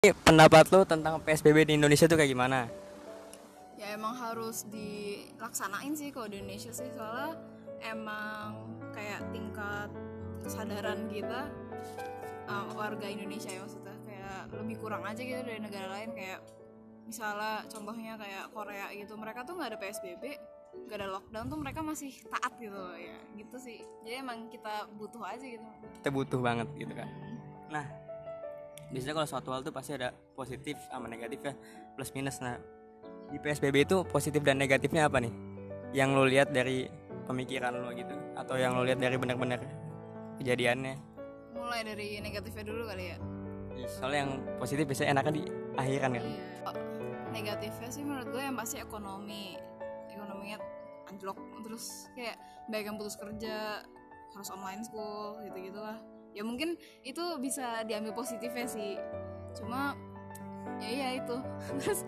pendapat lo tentang PSBB di Indonesia tuh kayak gimana? ya emang harus dilaksanain sih kalau di Indonesia sih soalnya emang kayak tingkat kesadaran kita uh, warga Indonesia ya maksudnya kayak lebih kurang aja gitu dari negara lain. Kayak misalnya contohnya kayak Korea gitu mereka tuh nggak ada PSBB nggak ada lockdown tuh mereka masih taat gitu ya. Gitu sih. Jadi emang kita butuh aja gitu. Kita butuh banget gitu kan. Nah, biasanya kalau suatu hal tuh pasti ada positif sama negatif ya, plus minus. Nah, di PSBB itu positif dan negatifnya apa nih? Yang lo lihat dari pemikiran lo gitu, atau yang lo lihat dari benar-benar kejadiannya? mulai dari negatifnya dulu kali ya Soalnya yang positif biasanya enaknya di akhiran kan. Iya. Negatifnya sih menurut gue yang pasti ekonomi ekonominya anjlok terus kayak banyak yang putus kerja harus online school gitu gitulah ya mungkin itu bisa diambil positifnya sih. Cuma ya iya itu. Terus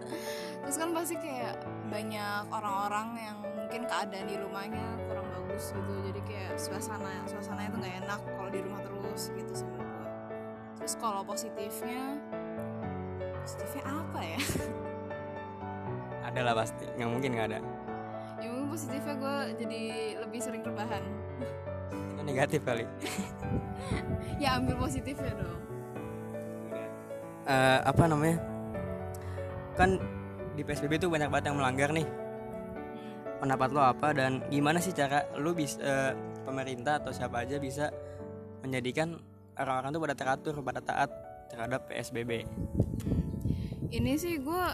terus kan pasti kayak banyak orang-orang yang mungkin keadaan di rumahnya kurang bagus gitu. Jadi kayak suasana suasananya tuh nggak enak kalau di rumah terus gitu sih menurut gue terus kalau positifnya positifnya apa ya? Ada lah pasti, nggak mungkin nggak ada. ya mungkin positifnya gue jadi lebih sering rebahan. Itu negatif kali. ya ambil positifnya dong Eh, apa namanya? Kan di PSBB tuh banyak banget yang melanggar nih. Pendapat lo apa dan gimana sih cara lu bisa pemerintah atau siapa aja bisa menjadikan orang-orang tuh pada teratur, pada taat terhadap PSBB? ini sih gue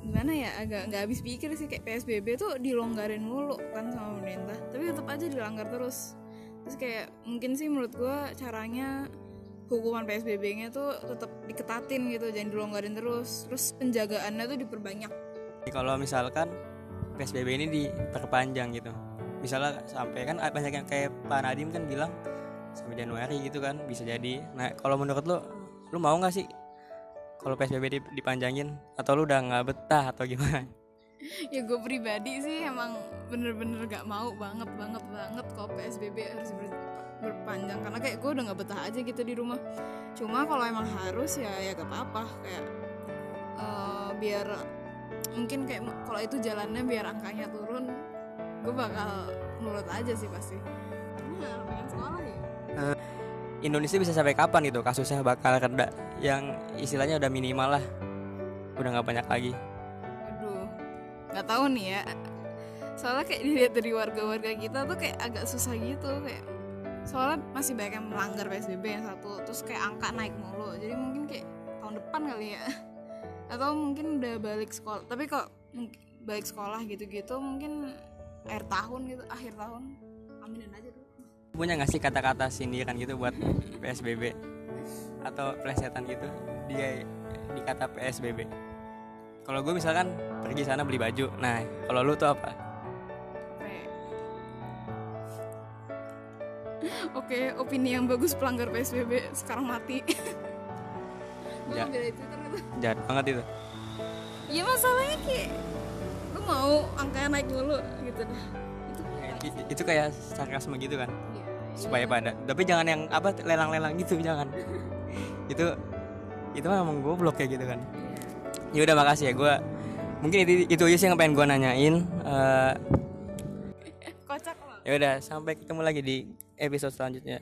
gimana ya agak nggak habis pikir sih kayak PSBB tuh dilonggarin mulu kan sama pemerintah tapi tetap aja dilanggar terus terus kayak mungkin sih menurut gue caranya hukuman PSBB-nya tuh tetap diketatin gitu jangan dilonggarin terus terus penjagaannya tuh diperbanyak Kalau misalkan PSBB ini diperpanjang gitu, misalnya sampai kan banyak yang kayak Pak Nadim kan bilang sampai Januari gitu kan bisa jadi. Nah kalau menurut lo, lu mau nggak sih kalau PSBB dip- dipanjangin atau lu udah nggak betah atau gimana? Ya gue pribadi sih emang bener-bener gak mau banget banget banget kalau PSBB harus ber- berpanjang. Karena kayak gue udah nggak betah aja gitu di rumah. Cuma kalau emang harus ya ya gak apa-apa. Kayak eh, biar mungkin kayak kalau itu jalannya biar angkanya turun gue bakal nurut aja sih pasti. Nah pengen sekolah ya? Indonesia bisa sampai kapan gitu kasusnya bakal reda? Yang istilahnya udah minimal lah. Udah nggak banyak lagi nggak tahu nih ya. Soalnya kayak dilihat dari warga-warga kita tuh kayak agak susah gitu kayak. Soalnya masih banyak yang melanggar PSBB yang satu, terus kayak angka naik mulu. Jadi mungkin kayak tahun depan kali ya. Atau mungkin udah balik sekolah. Tapi kok balik sekolah gitu-gitu mungkin akhir tahun gitu, akhir tahun. Aminin aja dulu. punya nggak sih kata-kata sindiran gitu buat PSBB atau plesetan gitu dia di kata PSBB kalau gue misalkan pergi sana beli baju. Nah kalau lu tuh apa? Oke. Oke, opini yang bagus pelanggar PSBB sekarang mati. Ja- jahat banget itu. Iya masalahnya kayak lu mau angkanya naik dulu gitu. Dah. Itu I- itu kayak sarkasme gitu kan? Ya, supaya pada tapi jangan yang apa lelang-lelang gitu jangan. Itu itu emang goblok kayak gitu kan? Ya udah makasih ya gue mungkin itu itu aja sih yang pengen gue nanyain Eh, kocak loh. ya udah sampai ketemu lagi di episode selanjutnya